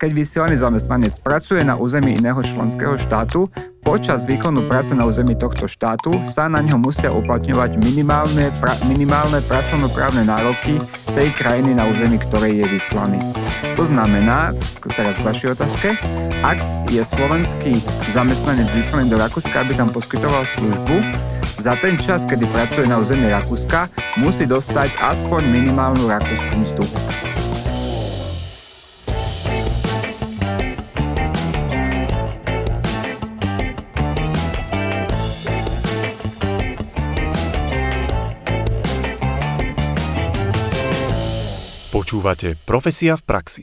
Keď vysielaný zamestnanec pracuje na území iného členského štátu, počas výkonu práce na území tohto štátu sa na ňo musia uplatňovať minimálne, pra, minimálne pracovnoprávne nároky tej krajiny na území, ktorej je vyslaný. To znamená, teraz k vašej otázke, ak je slovenský zamestnanec vyslaný do Rakúska, aby tam poskytoval službu, za ten čas, kedy pracuje na území Rakúska, musí dostať aspoň minimálnu rakúsku mzdu. Počúvate Profesia v praxi.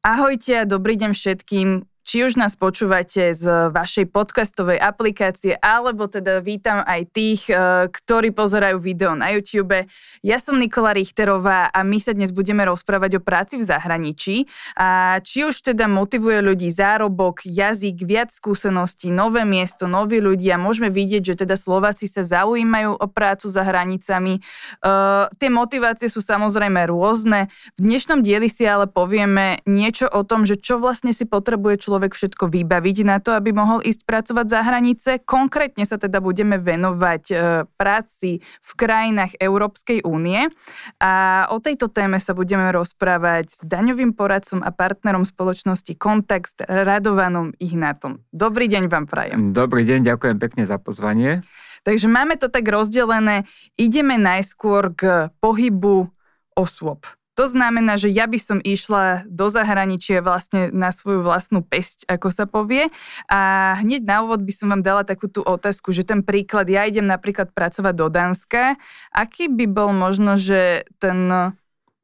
Ahojte a dobrý deň všetkým. Či už nás počúvate z vašej podcastovej aplikácie, alebo teda vítam aj tých, e, ktorí pozerajú video na YouTube. Ja som Nikola Richterová a my sa dnes budeme rozprávať o práci v zahraničí. A či už teda motivuje ľudí zárobok, jazyk, viac skúseností, nové miesto, noví ľudia. Môžeme vidieť, že teda Slováci sa zaujímajú o prácu za hranicami. Uh, tie motivácie sú samozrejme rôzne. V dnešnom dieli si ale povieme niečo o tom, že čo vlastne si potrebuje človek človek všetko vybaviť na to, aby mohol ísť pracovať za hranice. Konkrétne sa teda budeme venovať e, práci v krajinách Európskej únie a o tejto téme sa budeme rozprávať s daňovým poradcom a partnerom spoločnosti Kontext Radovanom Ignátom. Dobrý deň vám prajem. Dobrý deň, ďakujem pekne za pozvanie. Takže máme to tak rozdelené. Ideme najskôr k pohybu osôb. To znamená, že ja by som išla do zahraničia vlastne na svoju vlastnú pesť, ako sa povie. A hneď na úvod by som vám dala takú tú otázku, že ten príklad, ja idem napríklad pracovať do Dánska. Aký by bol možno, že ten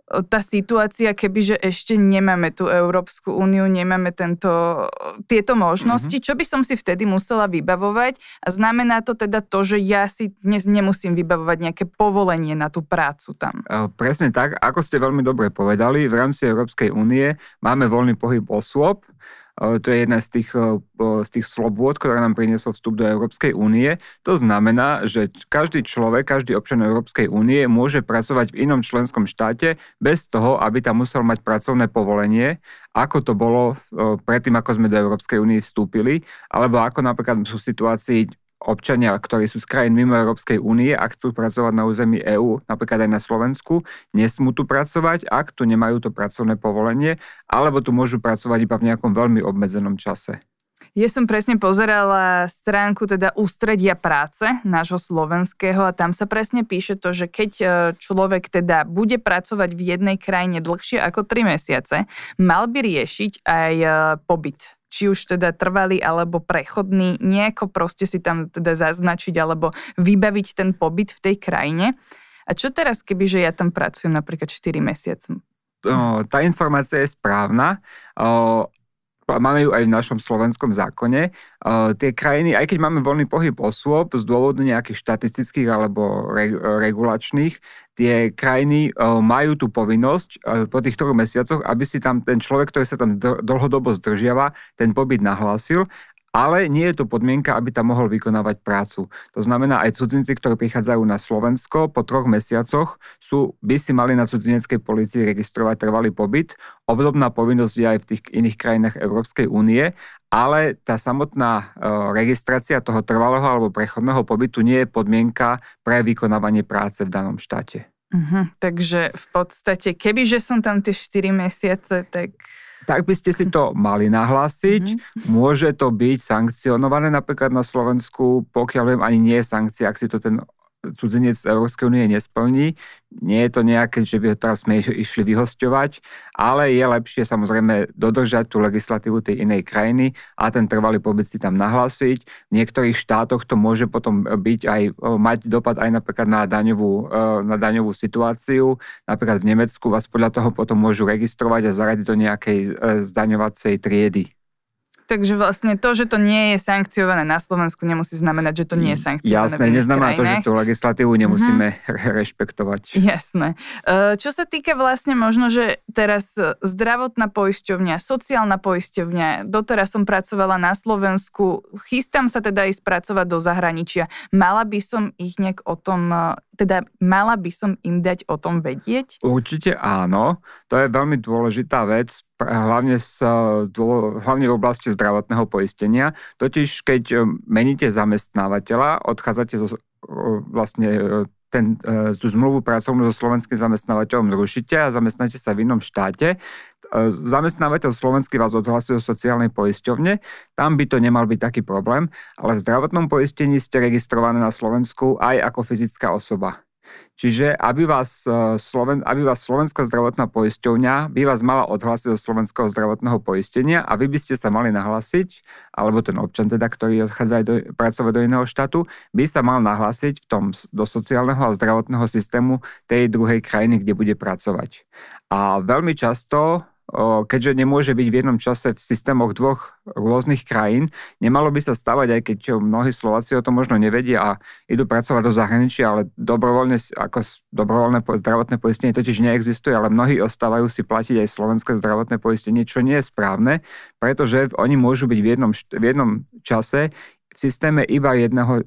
tá situácia, kebyže ešte nemáme tú Európsku úniu, nemáme tento, tieto možnosti, mm-hmm. čo by som si vtedy musela vybavovať a znamená to teda to, že ja si dnes nemusím vybavovať nejaké povolenie na tú prácu tam. E, presne tak, ako ste veľmi dobre povedali, v rámci Európskej únie máme voľný pohyb osôb, to je jedna z tých, z tých slobôd, ktorá nám priniesol vstup do Európskej únie. To znamená, že každý človek, každý občan Európskej únie môže pracovať v inom členskom štáte bez toho, aby tam musel mať pracovné povolenie, ako to bolo predtým, ako sme do Európskej únie vstúpili, alebo ako napríklad sú situácii občania, ktorí sú z krajín mimo Európskej únie a chcú pracovať na území EÚ, napríklad aj na Slovensku, nesmú tu pracovať, ak tu nemajú to pracovné povolenie, alebo tu môžu pracovať iba v nejakom veľmi obmedzenom čase. Ja som presne pozerala stránku teda ústredia práce nášho slovenského a tam sa presne píše to, že keď e, človek teda bude pracovať v jednej krajine dlhšie ako 3 mesiace, mal by riešiť aj e, pobyt či už teda trvalý alebo prechodný, nejako proste si tam teda zaznačiť alebo vybaviť ten pobyt v tej krajine. A čo teraz, keby že ja tam pracujem napríklad 4 mesiace? Tá informácia je správna máme ju aj v našom slovenskom zákone. Tie krajiny, aj keď máme voľný pohyb osôb z dôvodu nejakých štatistických alebo re, regulačných, tie krajiny uh, majú tú povinnosť uh, po tých troch mesiacoch, aby si tam ten človek, ktorý sa tam dlhodobo zdržiava, ten pobyt nahlásil ale nie je to podmienka, aby tam mohol vykonávať prácu. To znamená, aj cudzinci, ktorí prichádzajú na Slovensko po troch mesiacoch, sú, by si mali na cudzineckej policii registrovať trvalý pobyt. Obdobná povinnosť je aj v tých iných krajinách Európskej únie, ale tá samotná e, registrácia toho trvalého alebo prechodného pobytu nie je podmienka pre vykonávanie práce v danom štáte. Uh-huh, takže v podstate, kebyže som tam tie 4 mesiace, tak tak by ste si to mali nahlásiť. Mm-hmm. Môže to byť sankcionované napríklad na Slovensku, pokiaľ viem, ani nie je sankcia, ak si to ten cudzinec Európskej únie nesplní. Nie je to nejaké, že by ho teraz sme išli vyhosťovať, ale je lepšie samozrejme dodržať tú legislatívu tej inej krajiny a ten trvalý pobyt si tam nahlásiť. V niektorých štátoch to môže potom byť aj, mať dopad aj napríklad na daňovú, na daňovú situáciu. Napríklad v Nemecku vás podľa toho potom môžu registrovať a zaradiť do nejakej e, zdaňovacej triedy. Takže vlastne to, že to nie je sankciované na Slovensku, nemusí znamenať, že to nie je sankciované. Jasné, neznamená to, že tú legislatívu nemusíme mm-hmm. rešpektovať. Jasné. E, čo sa týka vlastne možno, že teraz zdravotná poisťovňa, sociálna poisťovňa, doteraz som pracovala na Slovensku, chystám sa teda ísť pracovať do zahraničia. Mala by som ich nejak o tom e, teda mala by som im dať o tom vedieť? Určite áno. To je veľmi dôležitá vec hlavne, s, hlavne v oblasti zdravotného poistenia. Totiž, keď e, meníte zamestnávateľa, odchádzate zo, vlastne ten, tú zmluvu pracovnú so slovenským zamestnávateľom zrušíte a zamestnáte sa v inom štáte, zamestnávateľ slovenský vás odhlasí do sociálnej poisťovne, tam by to nemal byť taký problém, ale v zdravotnom poistení ste registrované na Slovensku aj ako fyzická osoba. Čiže aby vás, e, Sloven, aby vás Slovenská zdravotná poisťovňa by vás mala odhlásiť do Slovenského zdravotného poistenia a vy by ste sa mali nahlásiť, alebo ten občan teda, ktorý odchádza do, pracovať do iného štátu, by sa mal nahlásiť v tom, do sociálneho a zdravotného systému tej druhej krajiny, kde bude pracovať. A veľmi často keďže nemôže byť v jednom čase v systémoch dvoch rôznych krajín, nemalo by sa stavať, aj keď mnohí Slováci o tom možno nevedia a idú pracovať do zahraničia, ale dobrovoľne, ako dobrovoľné zdravotné poistenie totiž neexistuje, ale mnohí ostávajú si platiť aj slovenské zdravotné poistenie, čo nie je správne, pretože oni môžu byť v jednom, v jednom čase systéme iba jedného o,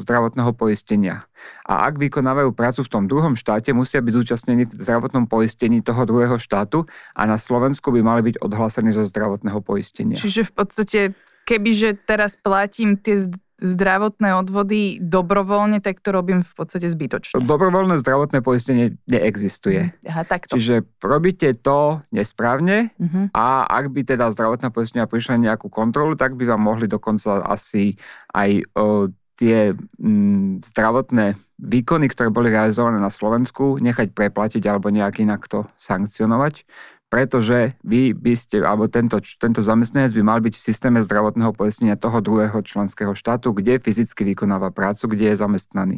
zdravotného poistenia. A ak vykonávajú prácu v tom druhom štáte, musia byť zúčastnení v zdravotnom poistení toho druhého štátu a na Slovensku by mali byť odhlásení zo zdravotného poistenia. Čiže v podstate, kebyže teraz platím tie zdravotné odvody dobrovoľne, tak to robím v podstate zbytočne. Dobrovoľné zdravotné poistenie neexistuje. Mhm. Aha, takto. Čiže robíte to nesprávne uh-huh. a ak by teda zdravotná poistenia prišla nejakú kontrolu, tak by vám mohli dokonca asi aj o, tie m, zdravotné výkony, ktoré boli realizované na Slovensku, nechať preplatiť alebo nejak inak to sankcionovať pretože vy by ste, alebo tento, tento zamestnanec by mal byť v systéme zdravotného poistenia toho druhého členského štátu, kde fyzicky vykonáva prácu, kde je zamestnaný.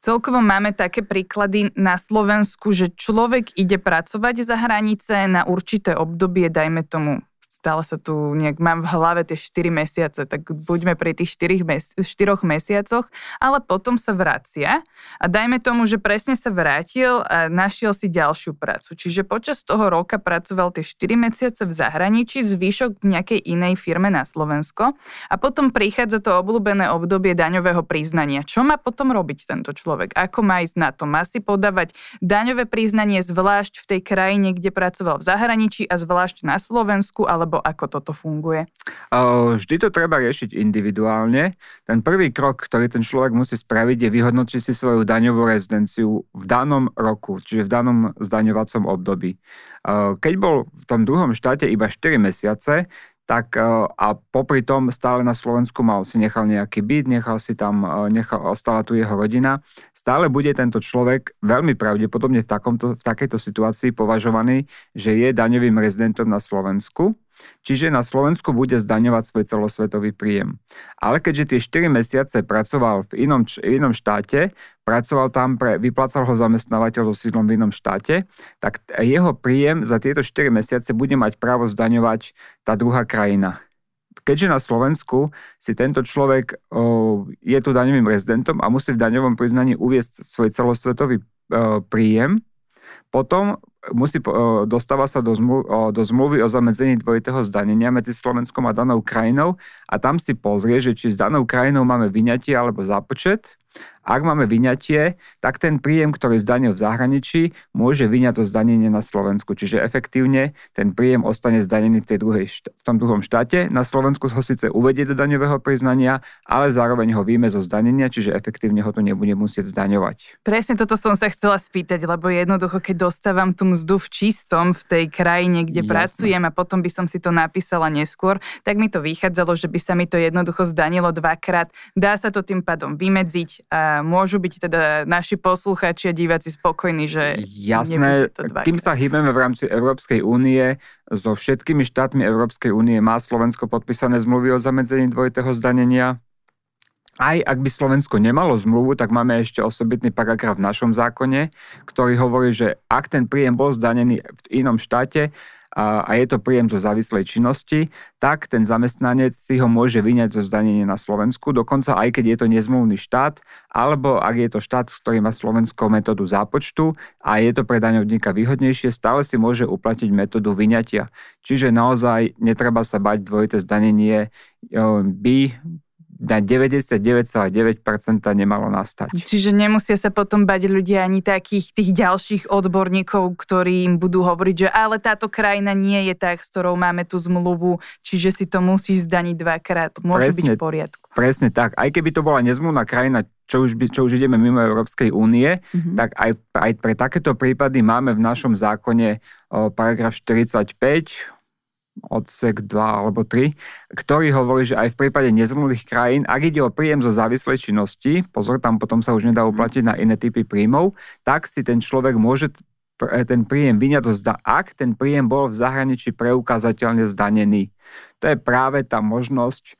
Celkovo máme také príklady na Slovensku, že človek ide pracovať za hranice na určité obdobie, dajme tomu stále sa tu nejak mám v hlave tie 4 mesiace, tak buďme pri tých 4, mes- 4 mesiacoch, ale potom sa vracia a dajme tomu, že presne sa vrátil a našiel si ďalšiu prácu. Čiže počas toho roka pracoval tie 4 mesiace v zahraničí, zvyšok v nejakej inej firme na Slovensko a potom prichádza to obľúbené obdobie daňového priznania. Čo má potom robiť tento človek? Ako má ísť na to? Má si podávať daňové priznanie zvlášť v tej krajine, kde pracoval v zahraničí a zvlášť na Slovensku, ale alebo ako toto funguje? Vždy to treba riešiť individuálne. Ten prvý krok, ktorý ten človek musí spraviť, je vyhodnotiť si svoju daňovú rezidenciu v danom roku, čiže v danom zdaňovacom období. Keď bol v tom druhom štáte iba 4 mesiace, tak a popri tom stále na Slovensku mal si nechal nejaký byt, nechal si tam, nechal, ostala tu jeho rodina, stále bude tento človek veľmi pravdepodobne v, takomto, v takejto situácii považovaný, že je daňovým rezidentom na Slovensku Čiže na Slovensku bude zdaňovať svoj celosvetový príjem. Ale keďže tie 4 mesiace pracoval v inom, inom štáte, pracoval tam pre, vyplácal ho zamestnávateľ so sídlom v inom štáte, tak jeho príjem za tieto 4 mesiace bude mať právo zdaňovať tá druhá krajina. Keďže na Slovensku si tento človek o, je tu daňovým rezidentom a musí v daňovom priznaní uviesť svoj celosvetový o, príjem, potom musí, dostáva sa do, zmluv, do zmluvy o zamedzení dvojitého zdanenia medzi Slovenskom a danou krajinou a tam si pozrie, že či s danou krajinou máme vyňatie alebo zápočet ak máme vyňatie, tak ten príjem, ktorý zdanil v zahraničí, môže vyňať to zdanenie na Slovensku. Čiže efektívne ten príjem ostane zdanený v, tej druhej, v tom druhom štáte. Na Slovensku ho síce uvedie do daňového priznania, ale zároveň ho vyjme zo zdanenia, čiže efektívne ho to nebude musieť zdaňovať. Presne toto som sa chcela spýtať, lebo jednoducho, keď dostávam tú mzdu v čistom v tej krajine, kde Jasne. pracujem a potom by som si to napísala neskôr, tak mi to vychádzalo, že by sa mi to jednoducho zdanilo dvakrát. Dá sa to tým pádom vymedziť a môžu byť teda naši posluchači a diváci spokojní, že Jasné, kým sa hýbeme v rámci Európskej únie, so všetkými štátmi Európskej únie má Slovensko podpísané zmluvy o zamedzení dvojitého zdanenia. Aj ak by Slovensko nemalo zmluvu, tak máme ešte osobitný paragraf v našom zákone, ktorý hovorí, že ak ten príjem bol zdanený v inom štáte, a, a je to príjem zo závislej činnosti, tak ten zamestnanec si ho môže vyňať zo zdanenia na Slovensku, dokonca aj keď je to nezmluvný štát, alebo ak je to štát, ktorý má Slovensko metódu zápočtu a je to pre daňovníka výhodnejšie, stále si môže uplatniť metódu vyňatia. Čiže naozaj netreba sa bať dvojité zdanenie by na 99,9% nemalo nastať. Čiže nemusia sa potom bať ľudia ani takých tých ďalších odborníkov, ktorí im budú hovoriť, že ale táto krajina nie je tak, s ktorou máme tú zmluvu, čiže si to musíš zdaniť dvakrát. Môže presne, byť v poriadku. Presne tak. Aj keby to bola nezmluvná krajina, čo už, by, čo už ideme mimo Európskej únie, mm-hmm. tak aj, aj pre takéto prípady máme v našom zákone o, paragraf 45 odsek 2 alebo 3, ktorý hovorí, že aj v prípade nezmluvných krajín, ak ide o príjem zo závislej činnosti, pozor, tam potom sa už nedá mhm. uplatiť na iné typy príjmov, tak si ten človek môže ten príjem vyňať, ak ten príjem bol v zahraničí preukázateľne zdanený. To je práve tá možnosť,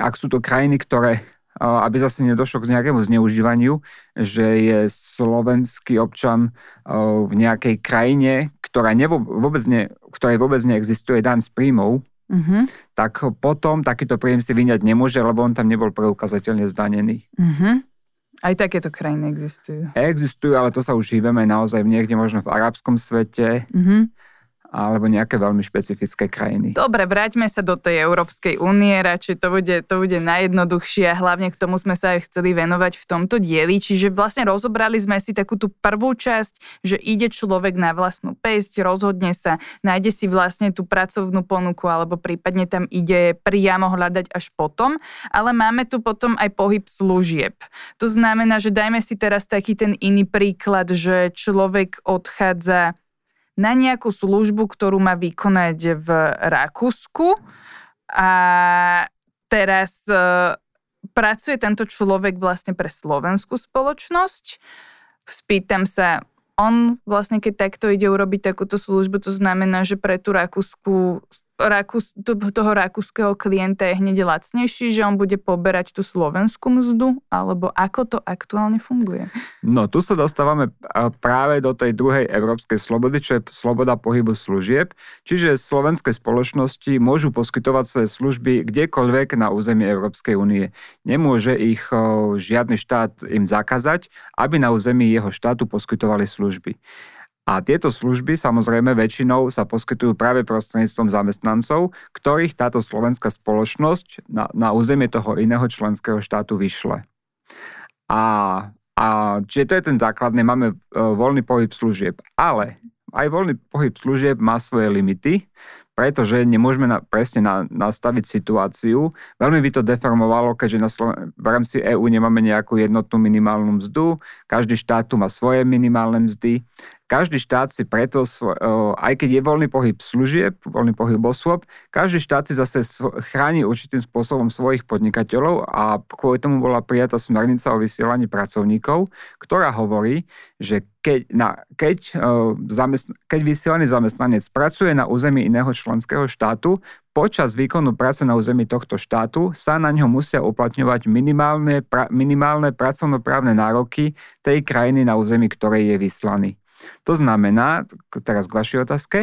ak sú to krajiny, ktoré aby zase nedošlo k nejakému zneužívaniu, že je slovenský občan v nejakej krajine, ktorá nevo, vôbec ne, ktorej vôbec neexistuje daň z príjmov, mm-hmm. tak potom takýto príjem si vyňať nemôže, lebo on tam nebol preukazateľne zdanený. Mm-hmm. Aj takéto krajiny existujú. Existujú, ale to sa už hýbeme naozaj niekde možno v arabskom svete. Mm-hmm alebo nejaké veľmi špecifické krajiny. Dobre, vráťme sa do tej Európskej únie, radšej to bude, to bude najjednoduchšie a hlavne k tomu sme sa aj chceli venovať v tomto dieli. Čiže vlastne rozobrali sme si takú tú prvú časť, že ide človek na vlastnú pesť, rozhodne sa, nájde si vlastne tú pracovnú ponuku alebo prípadne tam ide priamo hľadať až potom, ale máme tu potom aj pohyb služieb. To znamená, že dajme si teraz taký ten iný príklad, že človek odchádza na nejakú službu, ktorú má vykonať v Rakúsku a teraz e, pracuje tento človek vlastne pre slovenskú spoločnosť. Spýtam sa, on vlastne keď takto ide urobiť takúto službu, to znamená, že pre tú rakúsku Rakus, toho rakúskeho klienta je hneď lacnejší, že on bude poberať tú slovenskú mzdu, alebo ako to aktuálne funguje? No, tu sa dostávame práve do tej druhej európskej slobody, čo je sloboda pohybu služieb. Čiže slovenské spoločnosti môžu poskytovať svoje služby kdekoľvek na území Európskej únie. Nemôže ich žiadny štát im zakázať, aby na území jeho štátu poskytovali služby. A tieto služby samozrejme väčšinou sa poskytujú práve prostredníctvom zamestnancov, ktorých táto slovenská spoločnosť na, na územie toho iného členského štátu vyšle. A, a čiže to je ten základný, máme e, voľný pohyb služieb. Ale aj voľný pohyb služieb má svoje limity, pretože nemôžeme na, presne na, nastaviť situáciu. Veľmi by to deformovalo, keďže na Sloven- v rámci EÚ nemáme nejakú jednotnú minimálnu mzdu, každý štát tu má svoje minimálne mzdy každý štát si preto, aj keď je voľný pohyb služieb, voľný pohyb osôb, každý štát si zase chráni určitým spôsobom svojich podnikateľov a kvôli tomu bola prijatá smernica o vysielaní pracovníkov, ktorá hovorí, že keď, na, keď, zamestn- keď vysielaný zamestnanec pracuje na území iného členského štátu, počas výkonu práce na území tohto štátu sa na ňo musia uplatňovať minimálne, pra, minimálne pracovnoprávne nároky tej krajiny na území, ktorej je vyslaný. To znamená, teraz k vašej otázke,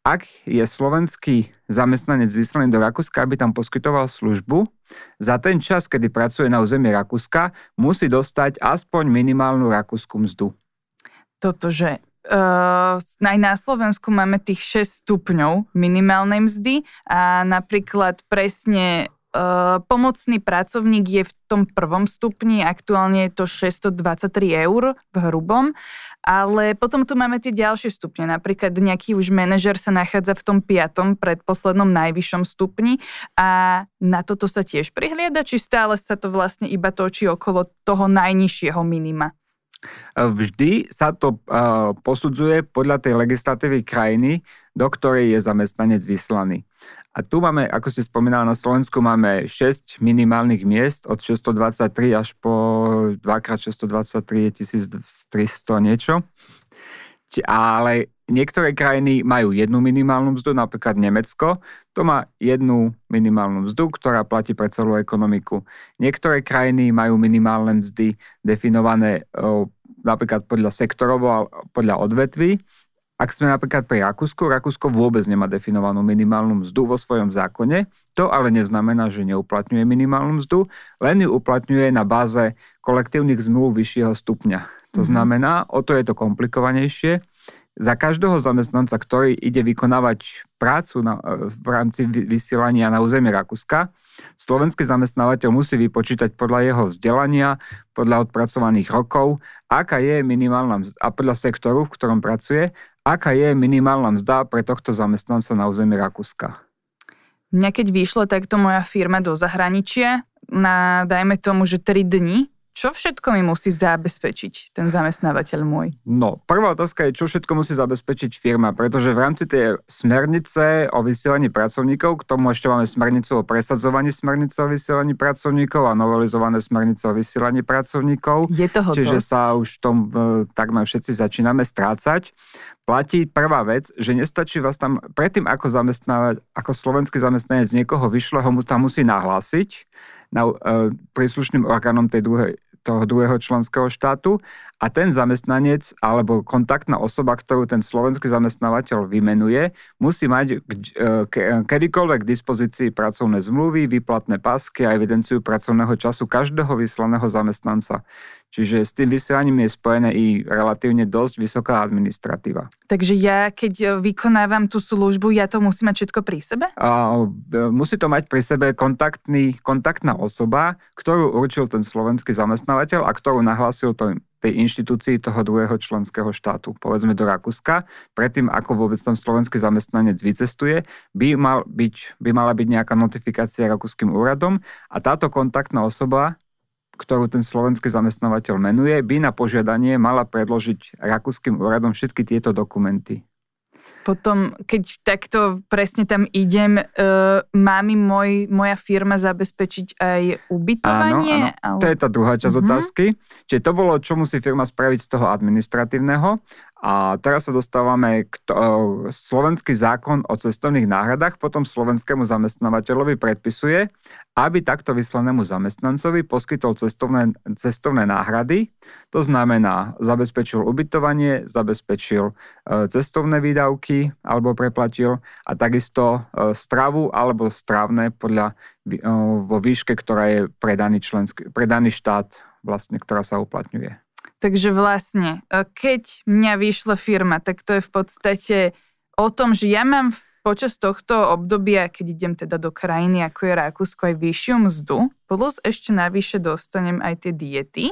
ak je slovenský zamestnanec vyslaný do Rakúska, aby tam poskytoval službu, za ten čas, kedy pracuje na území Rakúska, musí dostať aspoň minimálnu rakúsku mzdu. Toto, že Uh, aj na Slovensku máme tých 6 stupňov minimálnej mzdy a napríklad presne Uh, pomocný pracovník je v tom prvom stupni, aktuálne je to 623 eur v hrubom, ale potom tu máme tie ďalšie stupne. Napríklad nejaký už manažer sa nachádza v tom piatom, predposlednom najvyššom stupni a na toto sa tiež prihliada, či stále sa to vlastne iba točí okolo toho najnižšieho minima? Vždy sa to uh, posudzuje podľa tej legislatívy krajiny, do ktorej je zamestnanec vyslaný. A tu máme, ako ste spomínali, na Slovensku máme 6 minimálnych miest od 623 až po 2x623 je 1300 niečo. Ale niektoré krajiny majú jednu minimálnu mzdu, napríklad Nemecko, to má jednu minimálnu mzdu, ktorá platí pre celú ekonomiku. Niektoré krajiny majú minimálne mzdy definované napríklad podľa sektorov, podľa odvetví ak sme napríklad pri Rakúsku, Rakúsko vôbec nemá definovanú minimálnu mzdu vo svojom zákone, to ale neznamená, že neuplatňuje minimálnu mzdu, len ju uplatňuje na báze kolektívnych zmluv vyššieho stupňa. To mm-hmm. znamená, o to je to komplikovanejšie. Za každého zamestnanca, ktorý ide vykonávať prácu na, v rámci vysielania na území Rakúska, slovenský zamestnávateľ musí vypočítať podľa jeho vzdelania, podľa odpracovaných rokov, aká je minimálna mzda, a podľa sektoru, v ktorom pracuje, aká je minimálna mzda pre tohto zamestnanca na území Rakúska. Mňa keď vyšla takto moja firma do zahraničia na, dajme tomu, že 3 dni, čo všetko mi musí zabezpečiť ten zamestnávateľ môj? No, prvá otázka je, čo všetko musí zabezpečiť firma, pretože v rámci tej smernice o vysielaní pracovníkov, k tomu ešte máme smernicu o presadzovaní smernice o vysielaní pracovníkov a novelizované smernice o vysielaní pracovníkov. Je toho Čiže dosť. sa už v tom takmer všetci začíname strácať. Platí prvá vec, že nestačí vás tam, predtým ako zamestnávať, ako slovenský zamestnanec niekoho vyšle, ho mu tam musí nahlásiť na, e, príslušným orgánom tej druhej, toho druhého členského štátu a ten zamestnanec alebo kontaktná osoba, ktorú ten slovenský zamestnávateľ vymenuje, musí mať e, ke, kedykoľvek k dispozícii pracovné zmluvy, výplatné pásky a evidenciu pracovného času každého vyslaného zamestnanca. Čiže s tým vysielaním je spojené i relatívne dosť vysoká administratíva. Takže ja, keď e, vykonávam tú službu, ja to musím mať všetko pri sebe? A, musí to mať pri sebe kontaktný, kontaktná osoba, ktorú určil ten slovenský zamestnávateľ a ktorú nahlásil to, tej inštitúcii toho druhého členského štátu, povedzme do Rakúska. Predtým, ako vôbec tam slovenský zamestnanec vycestuje, by, mal byť, by mala byť nejaká notifikácia rakúskym úradom a táto kontaktná osoba ktorú ten slovenský zamestnávateľ menuje, by na požiadanie mala predložiť rakúskym úradom všetky tieto dokumenty. Potom, keď takto presne tam idem, uh, má mi môj, moja firma zabezpečiť aj ubytovanie? Áno, áno. Ale... To je tá druhá časť uh-huh. otázky. Čiže to bolo, čo musí firma spraviť z toho administratívneho. A teraz sa dostávame k to, slovenský zákon o cestovných náhradách, potom slovenskému zamestnávateľovi predpisuje, aby takto vyslanému zamestnancovi poskytol cestovné, cestovné náhrady. To znamená, zabezpečil ubytovanie, zabezpečil e, cestovné výdavky alebo preplatil a takisto e, stravu alebo strávne podľa, e, vo výške, ktorá je pre daný, členský, pre daný štát, vlastne, ktorá sa uplatňuje. Takže vlastne, e, keď mňa vyšla firma, tak to je v podstate o tom, že ja mám počas tohto obdobia, keď idem teda do krajiny, ako je Rakúsko, aj vyššiu mzdu, plus ešte navyše dostanem aj tie diety.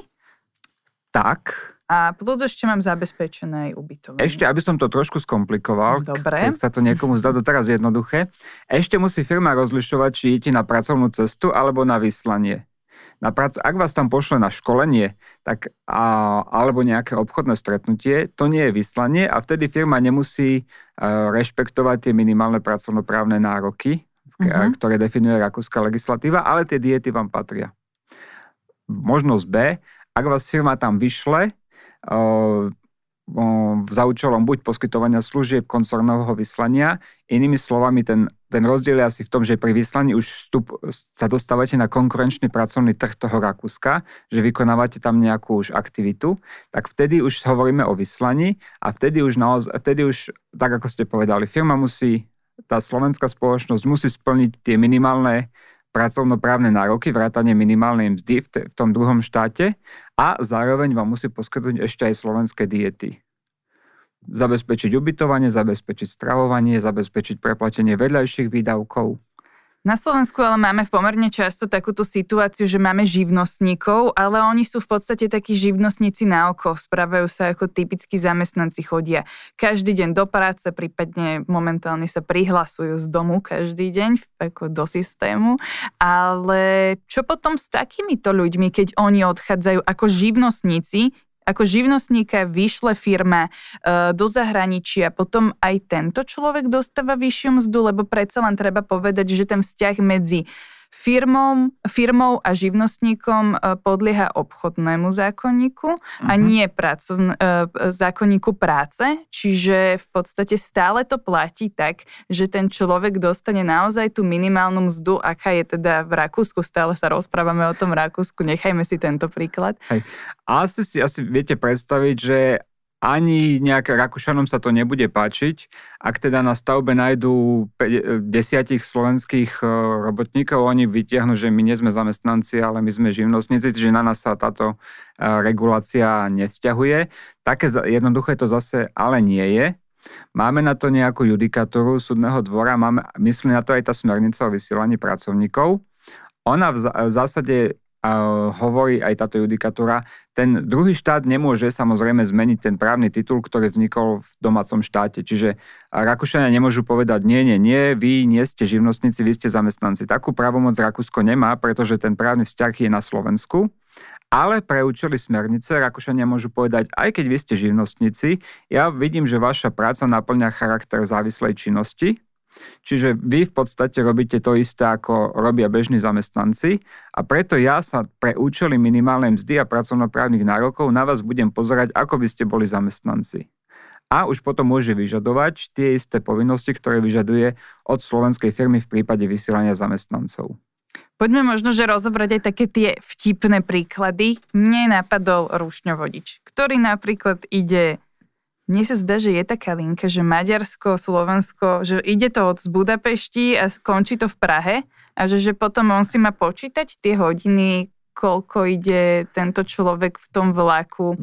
Tak. A plus ešte mám zabezpečené aj ubytovanie. Ešte, aby som to trošku skomplikoval, Dobre. keď sa to niekomu zdá doteraz jednoduché, ešte musí firma rozlišovať, či idete na pracovnú cestu alebo na vyslanie na prac, ak vás tam pošle na školenie tak, a, alebo nejaké obchodné stretnutie, to nie je vyslanie a vtedy firma nemusí uh, rešpektovať tie minimálne pracovnoprávne nároky, uh-huh. ktoré definuje rakúska legislatíva, ale tie diety vám patria. Možnosť B, ak vás firma tam vyšle, za účelom buď poskytovania služieb koncernového vyslania. Inými slovami, ten, ten rozdiel je asi v tom, že pri vyslaní už vstup, sa dostávate na konkurenčný pracovný trh toho Rakúska, že vykonávate tam nejakú už aktivitu, tak vtedy už hovoríme o vyslaní a vtedy už, naozaj, vtedy už tak ako ste povedali, firma musí, tá slovenská spoločnosť musí splniť tie minimálne pracovnoprávne nároky, vrátanie minimálnej mzdy v, te, v tom druhom štáte a zároveň vám musí poskytnúť ešte aj slovenské diety. Zabezpečiť ubytovanie, zabezpečiť stravovanie, zabezpečiť preplatenie vedľajších výdavkov. Na Slovensku ale máme pomerne často takúto situáciu, že máme živnostníkov, ale oni sú v podstate takí živnostníci na oko. Správajú sa ako typickí zamestnanci, chodia každý deň do práce, prípadne momentálne sa prihlasujú z domu každý deň ako do systému. Ale čo potom s takýmito ľuďmi, keď oni odchádzajú ako živnostníci, ako živnostníka vyšle firma uh, do zahraničia, potom aj tento človek dostáva vyššiu mzdu, lebo predsa len treba povedať, že ten vzťah medzi firmou, firmou a živnostníkom e, podlieha obchodnému zákonníku uh-huh. a mhm. nie pracovn, uh, zákonníku práce, čiže v podstate stále to platí tak, že ten človek dostane naozaj tú minimálnu mzdu, aká je teda v Rakúsku, stále sa rozprávame o tom Rakúsku, nechajme si tento príklad. Hej. Asi si asi viete predstaviť, že ani nejak Rakúšanom sa to nebude páčiť. Ak teda na stavbe nájdú desiatich slovenských e, robotníkov, oni vytiahnu, že my nie sme zamestnanci, ale my sme živnostníci, že na nás sa táto e, regulácia nevzťahuje. Také jednoduché to zase ale nie je. Máme na to nejakú judikatúru súdneho dvora, máme, myslí na to aj tá smernica o vysielaní pracovníkov. Ona v, zásade hovorí aj táto judikatúra, ten druhý štát nemôže samozrejme zmeniť ten právny titul, ktorý vznikol v domácom štáte. Čiže Rakúšania nemôžu povedať, nie, nie, nie, vy nie ste živnostníci, vy ste zamestnanci. Takú právomoc Rakúsko nemá, pretože ten právny vzťah je na Slovensku ale pre účely smernice Rakúšania môžu povedať, aj keď vy ste živnostníci, ja vidím, že vaša práca naplňa charakter závislej činnosti, Čiže vy v podstate robíte to isté, ako robia bežní zamestnanci a preto ja sa pre účely minimálnej mzdy a pracovnoprávnych nárokov na vás budem pozerať, ako by ste boli zamestnanci. A už potom môže vyžadovať tie isté povinnosti, ktoré vyžaduje od slovenskej firmy v prípade vysielania zamestnancov. Poďme možno, že rozobrať aj také tie vtipné príklady. Mne napadol rušňovodič, ktorý napríklad ide mne sa zdá, že je taká linka, že Maďarsko, Slovensko, že ide to od z Budapešti a končí to v Prahe a že, že potom on si má počítať tie hodiny, koľko ide tento človek v tom vlaku.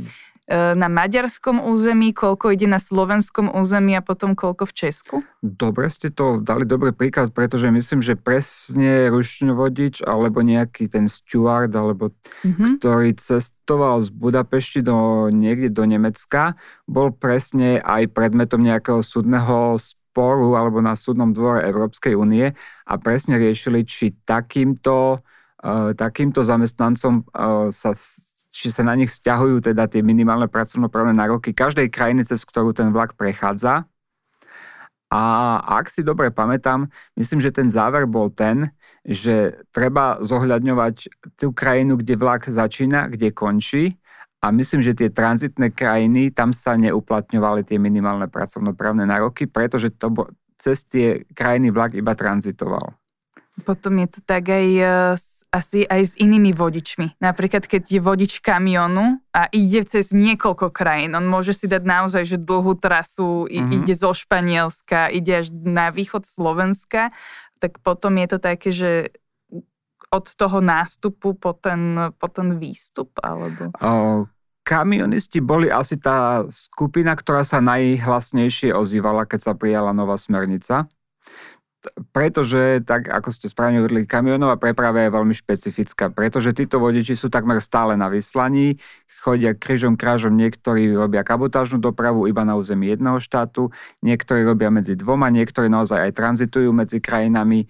E, na maďarskom území, koľko ide na slovenskom území a potom koľko v Česku? Dobre ste to dali dobrý príklad, pretože myslím, že presne rušňovodič alebo nejaký ten steward, alebo mm-hmm. ktorý cestoval z Budapešti do niekde do Nemecka, bol presne aj predmetom nejakého súdneho sporu alebo na súdnom dvore Európskej únie a presne riešili, či takýmto, uh, takýmto zamestnancom uh, sa či sa na nich vzťahujú teda tie minimálne pracovnoprávne nároky každej krajiny, cez ktorú ten vlak prechádza. A ak si dobre pamätám, myslím, že ten záver bol ten, že treba zohľadňovať tú krajinu, kde vlak začína, kde končí. A myslím, že tie tranzitné krajiny, tam sa neuplatňovali tie minimálne pracovnoprávne nároky, pretože to bo, cez tie krajiny vlak iba tranzitoval. Potom je to tak aj e, asi aj s inými vodičmi. Napríklad, keď je vodič kamionu a ide cez niekoľko krajín, on môže si dať naozaj že dlhú trasu, mm-hmm. ide zo Španielska, ide až na východ Slovenska, tak potom je to také, že od toho nástupu po ten, po ten výstup, alebo... O, kamionisti boli asi tá skupina, ktorá sa najhlasnejšie ozývala, keď sa prijala nová smernica pretože, tak ako ste správne uvedli, kamionová preprava je veľmi špecifická, pretože títo vodiči sú takmer stále na vyslaní, chodia križom krážom, niektorí robia kabotážnu dopravu iba na území jedného štátu, niektorí robia medzi dvoma, niektorí naozaj aj tranzitujú medzi krajinami.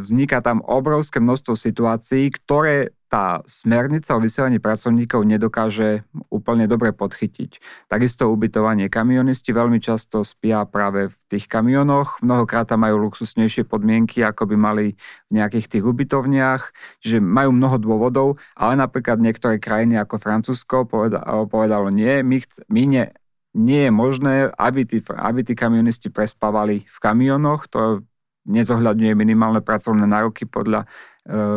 Vzniká tam obrovské množstvo situácií, ktoré tá smernica o vysielaní pracovníkov nedokáže úplne dobre podchytiť. Takisto ubytovanie kamionisti veľmi často spia práve v tých kamionoch, mnohokrát tam majú luxusnejšie podmienky, ako by mali v nejakých tých ubytovniach, čiže majú mnoho dôvodov, ale napríklad niektoré krajiny ako Francúzsko povedalo, nie, my, chc- my ne, nie je možné, aby tí, aby tí kamionisti prespávali v kamionoch, to nezohľadňuje minimálne pracovné nároky podľa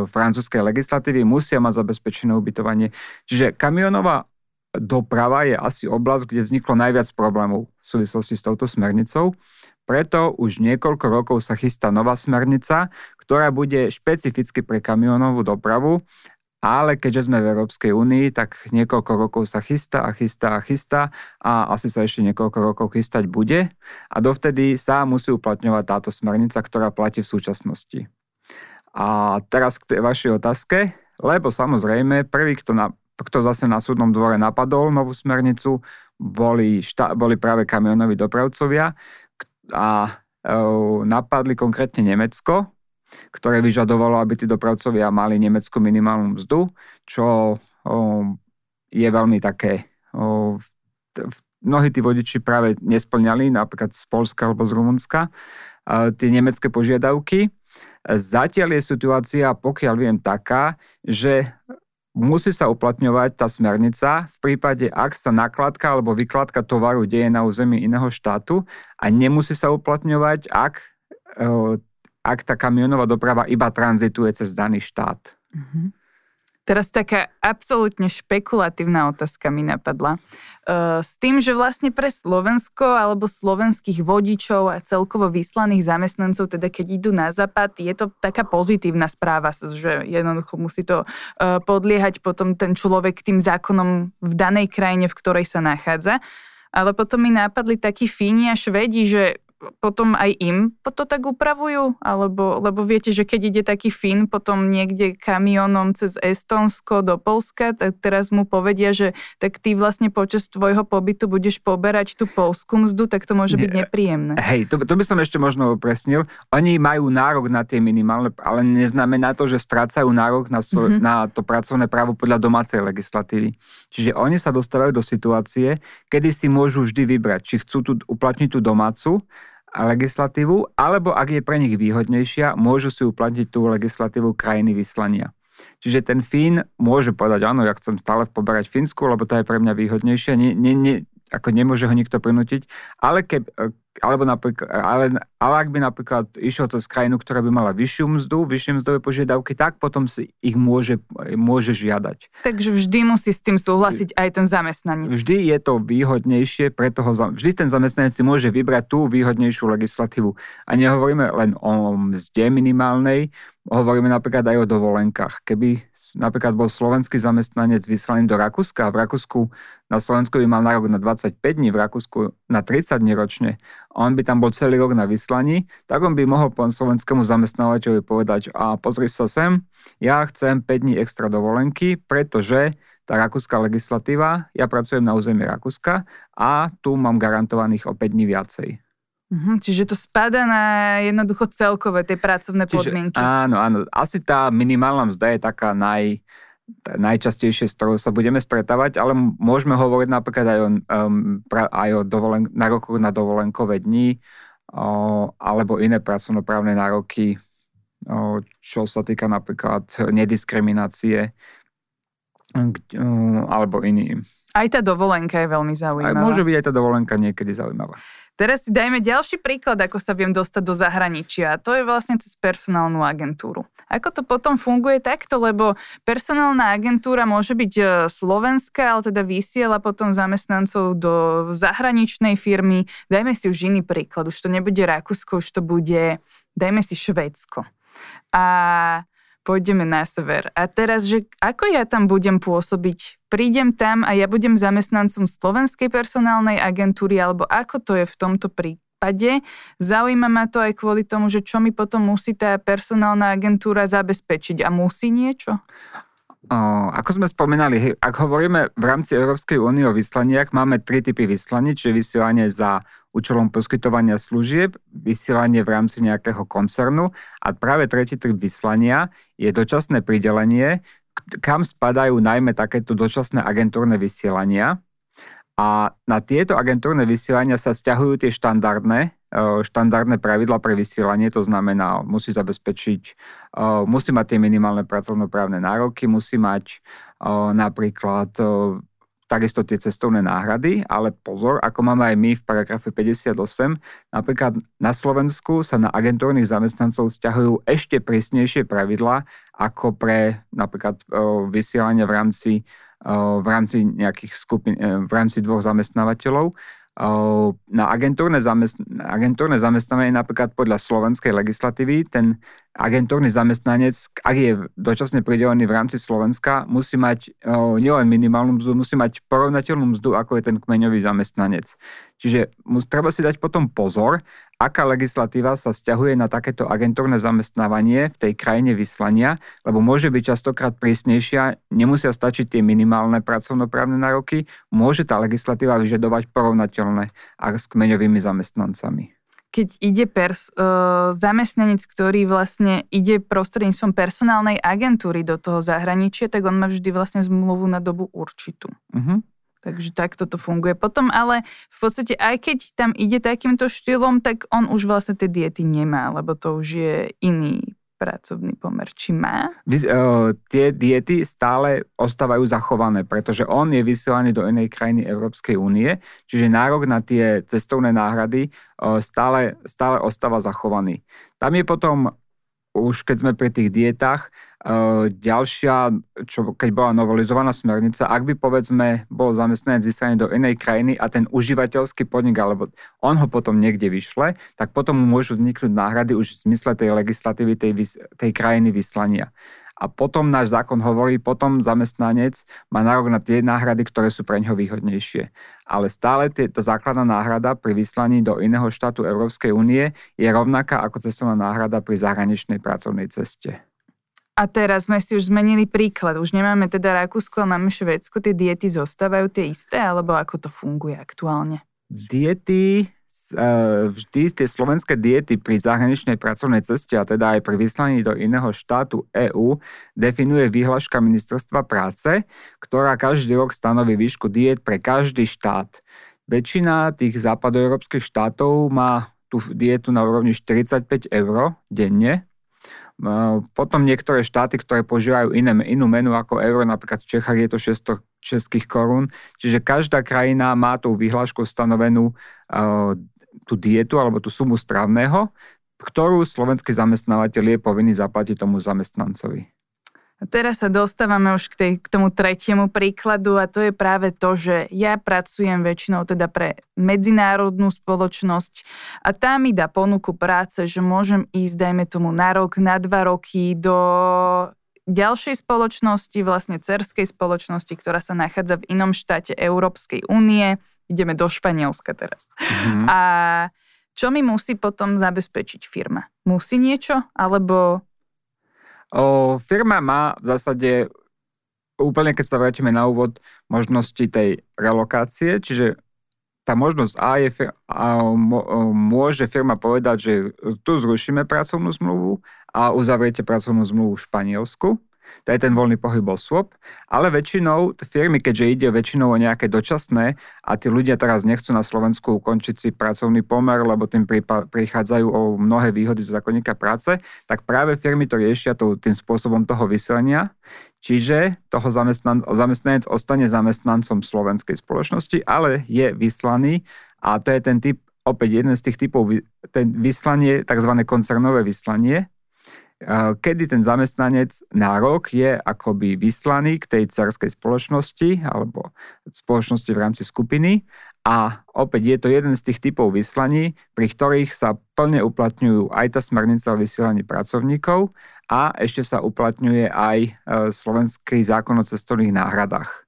francúzskej legislatívy, musia mať zabezpečené ubytovanie. Čiže kamionová doprava je asi oblasť, kde vzniklo najviac problémov v súvislosti s touto smernicou. Preto už niekoľko rokov sa chystá nová smernica, ktorá bude špecificky pre kamionovú dopravu, ale keďže sme v Európskej únii, tak niekoľko rokov sa chystá a chystá a chystá a asi sa ešte niekoľko rokov chystať bude a dovtedy sa musí uplatňovať táto smernica, ktorá platí v súčasnosti. A teraz k tej vašej otázke, lebo samozrejme prvý, kto, na, kto zase na súdnom dvore napadol novú smernicu, boli, šta, boli práve kamionoví dopravcovia. A e, napadli konkrétne Nemecko, ktoré vyžadovalo, aby tí dopravcovia mali nemeckú minimálnu mzdu, čo e, je veľmi také... E, mnohí tí vodiči práve nesplňali, napríklad z Polska alebo z Rumunska, e, tie nemecké požiadavky Zatiaľ je situácia, pokiaľ viem, taká, že musí sa uplatňovať tá smernica v prípade, ak sa nakladka alebo vykladka tovaru deje na území iného štátu a nemusí sa uplatňovať, ak, e, ak tá kamionová doprava iba tranzituje cez daný štát. Mm-hmm. Teraz taká absolútne špekulatívna otázka mi napadla. Uh, s tým, že vlastne pre Slovensko alebo slovenských vodičov a celkovo vyslaných zamestnancov, teda keď idú na západ, je to taká pozitívna správa, že jednoducho musí to uh, podliehať potom ten človek tým zákonom v danej krajine, v ktorej sa nachádza. Ale potom mi nápadli takí Fíni a Švedi, že potom aj im to tak upravujú? Alebo, lebo viete, že keď ide taký Fín potom niekde kamionom cez Estonsko do Polska, tak teraz mu povedia, že tak ty vlastne počas tvojho pobytu budeš poberať tú polskú mzdu, tak to môže byť nepríjemné. Hej, to, to by som ešte možno upresnil. Oni majú nárok na tie minimálne, ale neznamená to, že strácajú nárok na, svoj, mm-hmm. na to pracovné právo podľa domácej legislatívy. Čiže oni sa dostávajú do situácie, kedy si môžu vždy vybrať, či chcú tu uplatniť tú domácu legislatívu, alebo ak je pre nich výhodnejšia, môžu si uplatniť tú legislatívu krajiny vyslania. Čiže ten Fín môže povedať, áno, ja chcem stále poberať Fínsku, lebo to je pre mňa výhodnejšie. Nie, nie, nie, ako nemôže ho nikto prinútiť, ale keb, alebo napríklad, ale, ale ak by napríklad išiel cez krajinu, ktorá by mala vyššiu mzdu, vyššie mzdové požiadavky, tak potom si ich môže, môže žiadať. Takže vždy musí s tým súhlasiť aj ten zamestnanec. Vždy je to výhodnejšie pre toho, vždy ten zamestnanec si môže vybrať tú výhodnejšiu legislatívu. A nehovoríme len o mzde minimálnej, hovoríme napríklad aj o dovolenkách. Keby napríklad bol slovenský zamestnanec vyslaný do Rakúska a v Rakúsku na Slovensku by mal nárok na 25 dní, v Rakúsku na 30 dní ročne, on by tam bol celý rok na vyslaní, tak on by mohol po slovenskému zamestnávateľovi povedať, a pozri sa sem, ja chcem 5 dní extra dovolenky, pretože tá rakúska legislatíva, ja pracujem na území Rakúska a tu mám garantovaných o 5 dní viacej. Mhm, čiže to spada na jednoducho celkové tie pracovné čiže, podmienky. Áno, áno. Asi tá minimálna mzda je taká naj, najčastejšie, s ktorou sa budeme stretávať, ale môžeme hovoriť napríklad aj o, um, pra, aj o dovolen, nároku na dovolenkové dni o, alebo iné pracovnoprávne nároky, o, čo sa týka napríklad nediskriminácie alebo iný. Aj tá dovolenka je veľmi zaujímavá. Aj môže byť aj tá dovolenka niekedy zaujímavá. Teraz si dajme ďalší príklad, ako sa viem dostať do zahraničia. A to je vlastne cez personálnu agentúru. Ako to potom funguje takto, lebo personálna agentúra môže byť e, slovenská, ale teda vysiela potom zamestnancov do zahraničnej firmy. Dajme si už iný príklad. Už to nebude Rakúsko, už to bude, dajme si Švédsko. A pôjdeme na sever. A teraz, že ako ja tam budem pôsobiť? Prídem tam a ja budem zamestnancom slovenskej personálnej agentúry, alebo ako to je v tomto prípade? Zaujíma ma to aj kvôli tomu, že čo mi potom musí tá personálna agentúra zabezpečiť a musí niečo? Ako sme spomenali, ak hovoríme v rámci Európskej únie o vyslaniach, máme tri typy vyslaní, čiže vysielanie za účelom poskytovania služieb, vysielanie v rámci nejakého koncernu a práve tretí typ vyslania je dočasné pridelenie, kam spadajú najmä takéto dočasné agentúrne vysielania. A na tieto agentúrne vysielania sa stiahujú tie štandardné štandardné pravidla pre vysielanie, to znamená, musí zabezpečiť, e, musí mať tie minimálne pracovnoprávne nároky, musí mať e, napríklad takisto tie cestovné náhrady, ale pozor, ako máme aj my v paragrafe 58, napríklad na Slovensku sa na agentúrnych zamestnancov vzťahujú ešte prísnejšie pravidlá ako pre napríklad vysielanie v rámci v rámci nejakých skupín, v rámci dvoch zamestnávateľov na agentúrne, zamest- agentúrne zamestnanie napríklad podľa slovenskej legislatívy ten agentúrny zamestnanec, ak je dočasne pridelený v rámci Slovenska, musí mať o, nielen minimálnu mzdu, musí mať porovnateľnú mzdu, ako je ten kmeňový zamestnanec. Čiže mus, treba si dať potom pozor, aká legislatíva sa stiahuje na takéto agentúrne zamestnávanie v tej krajine vyslania, lebo môže byť častokrát prísnejšia, nemusia stačiť tie minimálne pracovnoprávne nároky, môže tá legislatíva vyžadovať porovnateľné a s kmeňovými zamestnancami keď ide pers- uh, zamestnanec, ktorý vlastne ide prostredníctvom personálnej agentúry do toho zahraničia, tak on má vždy vlastne zmluvu na dobu určitú. Uh-huh. Takže takto to funguje. Potom ale v podstate aj keď tam ide takýmto štýlom, tak on už vlastne tie diety nemá, lebo to už je iný pracovný pomer. Či má? Vy, uh, tie diety stále ostávajú zachované, pretože on je vysielaný do inej krajiny Európskej únie, čiže nárok na tie cestovné náhrady uh, stále, stále ostáva zachovaný. Tam je potom už keď sme pri tých dietách, ďalšia, čo keď bola novelizovaná smernica, ak by povedzme bol zamestnanec vyslaný do inej krajiny a ten užívateľský podnik, alebo on ho potom niekde vyšle, tak potom mu môžu vzniknúť náhrady už v zmysle tej legislatívy tej, tej krajiny vyslania. A potom náš zákon hovorí, potom zamestnanec má nárok na tie náhrady, ktoré sú pre neho výhodnejšie. ale stále tie, tá základná náhrada pri vyslaní do iného štátu Európskej únie je rovnaká ako cestovná náhrada pri zahraničnej pracovnej ceste. A teraz sme si už zmenili príklad. Už nemáme teda Rakúsko, ale máme Švedsko. Tie diety zostávajú tie isté, alebo ako to funguje aktuálne? Diety E, vždy tie slovenské diety pri zahraničnej pracovnej ceste a teda aj pri vyslaní do iného štátu EÚ definuje výhľaška ministerstva práce, ktorá každý rok stanoví výšku diet pre každý štát. Väčšina tých západoeurópskych štátov má tú dietu na úrovni 45 eur denne. E, potom niektoré štáty, ktoré požívajú iné, inú menu ako euro, napríklad v Čechách je to 600 českých korún. Čiže každá krajina má tú vyhlášku stanovenú uh, tú dietu alebo tú sumu stravného, ktorú slovenský zamestnávateľ je povinný zaplatiť tomu zamestnancovi. Teraz sa dostávame už k, tej, k tomu tretiemu príkladu a to je práve to, že ja pracujem väčšinou teda pre medzinárodnú spoločnosť a tá mi dá ponuku práce, že môžem ísť, dajme tomu, na rok, na dva roky do ďalšej spoločnosti, vlastne cerskej spoločnosti, ktorá sa nachádza v inom štáte Európskej únie, ideme do Španielska teraz. Mm-hmm. A čo mi musí potom zabezpečiť firma? Musí niečo? Alebo... O, firma má v zásade úplne keď sa vrátime na úvod možnosti tej relokácie, čiže tá možnosť A je, a môže firma povedať, že tu zrušíme pracovnú zmluvu a uzavriete pracovnú zmluvu v Španielsku to je ten voľný pohyb osôb, ale väčšinou firmy, keďže ide väčšinou o nejaké dočasné a tí ľudia teraz nechcú na Slovensku ukončiť si pracovný pomer, lebo tým prichádzajú o mnohé výhody zo zákonníka práce, tak práve firmy to riešia tým spôsobom toho vyselenia, čiže toho zamestnan- zamestnanec ostane zamestnancom slovenskej spoločnosti, ale je vyslaný a to je ten typ opäť jeden z tých typov, ten vyslanie, tzv. koncernové vyslanie, kedy ten zamestnanec na rok je akoby vyslaný k tej cerskej spoločnosti alebo spoločnosti v rámci skupiny a opäť je to jeden z tých typov vyslaní, pri ktorých sa plne uplatňujú aj tá smernica o vysielaní pracovníkov a ešte sa uplatňuje aj e, slovenský zákon o cestovných náhradách.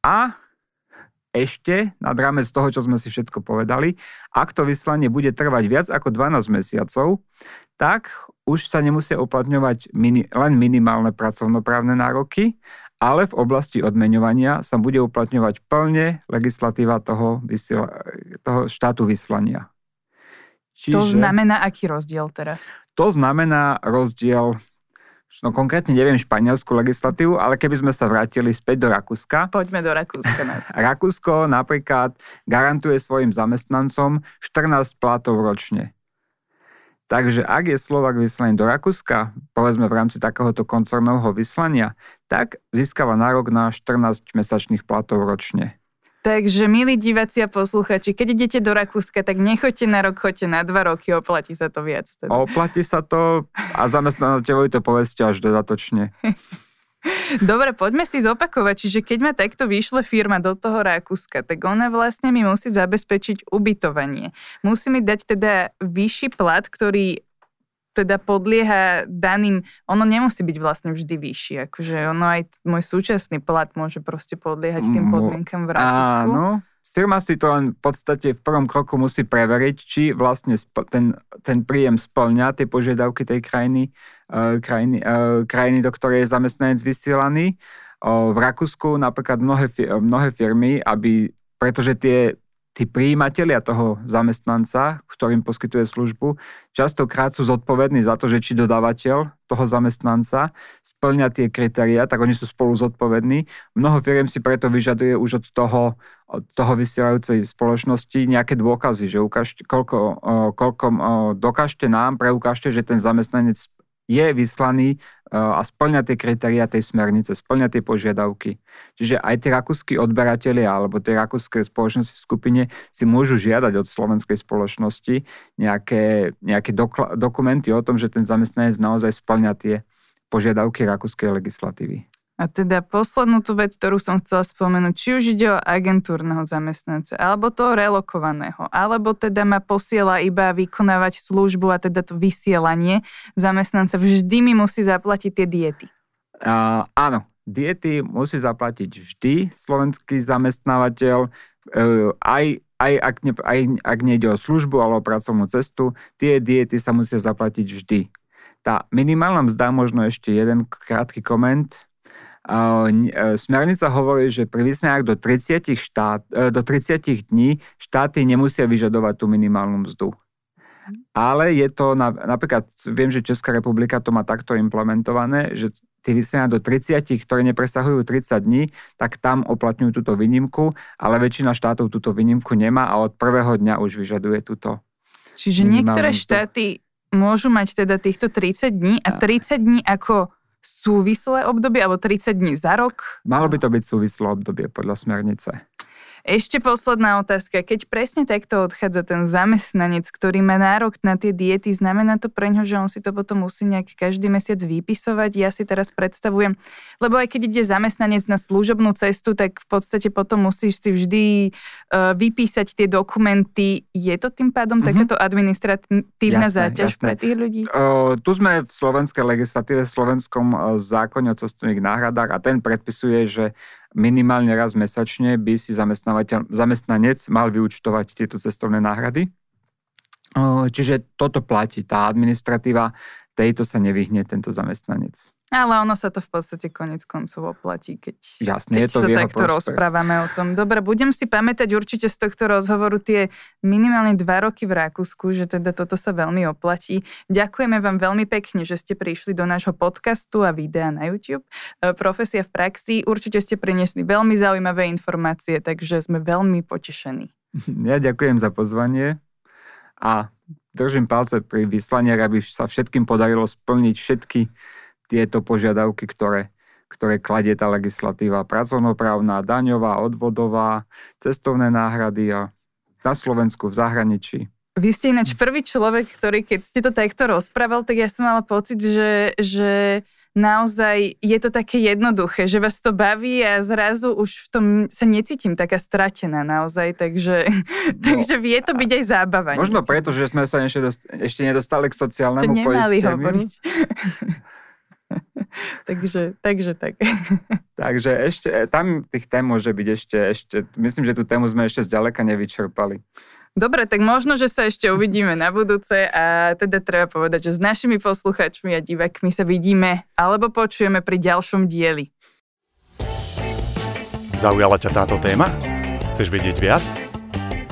A ešte nad rámec toho, čo sme si všetko povedali, ak to vyslanie bude trvať viac ako 12 mesiacov, tak už sa nemusia uplatňovať mini, len minimálne pracovnoprávne nároky, ale v oblasti odmeňovania sa bude uplatňovať plne legislatíva toho, vysiel, toho štátu vyslania. Čiže, to znamená aký rozdiel teraz? To znamená rozdiel, no konkrétne neviem španielskú legislatívu, ale keby sme sa vrátili späť do Rakúska. Poďme do Rakúska. Rakúsko napríklad garantuje svojim zamestnancom 14 platov ročne. Takže ak je Slovak vyslaný do Rakúska, povedzme v rámci takéhoto koncernového vyslania, tak získava nárok na 14 mesačných platov ročne. Takže, milí diváci a posluchači, keď idete do Rakúska, tak nechoďte na rok, choďte na dva roky, oplatí sa to viac. Teda. Oplatí sa to a zamestnávateľovi to povedzte až dodatočne. Dobre, poďme si zopakovať. Čiže keď ma takto vyšle firma do toho Rakúska, tak ona vlastne mi musí zabezpečiť ubytovanie. Musí mi dať teda vyšší plat, ktorý teda podlieha daným, ono nemusí byť vlastne vždy vyšší, akože ono aj môj súčasný plat môže proste podliehať tým podmienkam v Rakúsku. Áno, firma si to len v podstate v prvom kroku musí preveriť, či vlastne ten, ten príjem splňa tie požiadavky tej krajiny, uh, krajiny, uh, krajiny, do ktorej je zamestnanec vysielaný. Uh, v Rakúsku napríklad mnohé, mnohé firmy, aby, pretože tie tí príjimatelia toho zamestnanca, ktorým poskytuje službu, častokrát sú zodpovední za to, že či dodávateľ toho zamestnanca splňa tie kritéria, tak oni sú spolu zodpovední. Mnoho firiem si preto vyžaduje už od toho, od toho vysielajúcej spoločnosti nejaké dôkazy, že ukážte, koľko, koľko dokážte nám, preukážte, že ten zamestnanec je vyslaný eh, a splňa tie kritéria tej smernice, splňa tie požiadavky. Čiže aj tie rakúsky odberatelia alebo tie rakúske spoločnosti v skupine si môžu žiadať od slovenskej spoločnosti nejaké, nejaké dokla- dokumenty o tom, že ten zamestnanec naozaj splňa tie požiadavky rakúskej legislatívy. A teda poslednú tú vec, ktorú som chcela spomenúť, či už ide o agentúrneho zamestnanca, alebo toho relokovaného, alebo teda ma posiela iba vykonávať službu a teda to vysielanie zamestnanca, vždy mi musí zaplatiť tie diety. Uh, áno, diety musí zaplatiť vždy slovenský zamestnávateľ. e, aj, aj, ak ne, aj ak nejde o službu alebo pracovnú cestu, tie diety sa musia zaplatiť vždy. Tá minimálna mzda, možno ešte jeden krátky koment, Smernica hovorí, že pri výsledách do 30, štát, do 30 dní štáty nemusia vyžadovať tú minimálnu mzdu. Ale je to, napríklad, viem, že Česká republika to má takto implementované, že tie vysenia do 30, ktoré nepresahujú 30 dní, tak tam oplatňujú túto výnimku, ale väčšina štátov túto výnimku nemá a od prvého dňa už vyžaduje túto. Čiže niektoré štáty môžu mať teda týchto 30 dní a 30 dní ako súvislé obdobie alebo 30 dní za rok? Malo by to byť súvislé obdobie podľa smernice. Ešte posledná otázka. Keď presne takto odchádza ten zamestnanec, ktorý má nárok na tie diety, znamená to pre ňo, že on si to potom musí nejak každý mesiac vypisovať? Ja si teraz predstavujem, lebo aj keď ide zamestnanec na služobnú cestu, tak v podstate potom musíš si vždy uh, vypísať tie dokumenty. Je to tým pádom mm-hmm. takáto administratívna jasné, záťaž jasné. pre tých ľudí? Uh, tu sme v slovenskej legislatíve, v slovenskom uh, zákone o cestovných náhradách a ten predpisuje, že minimálne raz mesačne by si zamestnanec mal vyučtovať tieto cestovné náhrady. Čiže toto platí. Tá administratíva, tejto sa nevyhne tento zamestnanec. Ale ono sa to v podstate konec koncov oplatí, keď, Jasne, keď je to sa takto prospech. rozprávame o tom. Dobre, budem si pamätať určite z tohto rozhovoru tie minimálne dva roky v Rakúsku, že teda toto sa veľmi oplatí. Ďakujeme vám veľmi pekne, že ste prišli do nášho podcastu a videa na YouTube. E, Profesia v praxi, určite ste priniesli veľmi zaujímavé informácie, takže sme veľmi potešení. Ja ďakujem za pozvanie a držím palce pri vyslaniach, aby sa všetkým podarilo splniť všetky tieto požiadavky, ktoré, ktoré kladie tá legislatíva pracovnoprávna, daňová, odvodová, cestovné náhrady a na Slovensku, v zahraničí. Vy ste ináč prvý človek, ktorý keď ste to takto rozprával, tak ja som mala pocit, že, že naozaj je to také jednoduché, že vás to baví a zrazu už v tom sa necítim taká stratená naozaj, takže, no, takže vie to byť aj zábava. Možno preto, že sme sa ešte, ešte nedostali k sociálnemu Ste poisteniu. takže, takže tak. takže ešte, e, tam tých tém môže byť ešte, ešte, myslím, že tú tému sme ešte zďaleka nevyčerpali. Dobre, tak možno, že sa ešte uvidíme na budúce a teda treba povedať, že s našimi poslucháčmi a divakmi sa vidíme alebo počujeme pri ďalšom dieli. Zaujala ťa táto téma? Chceš vedieť viac?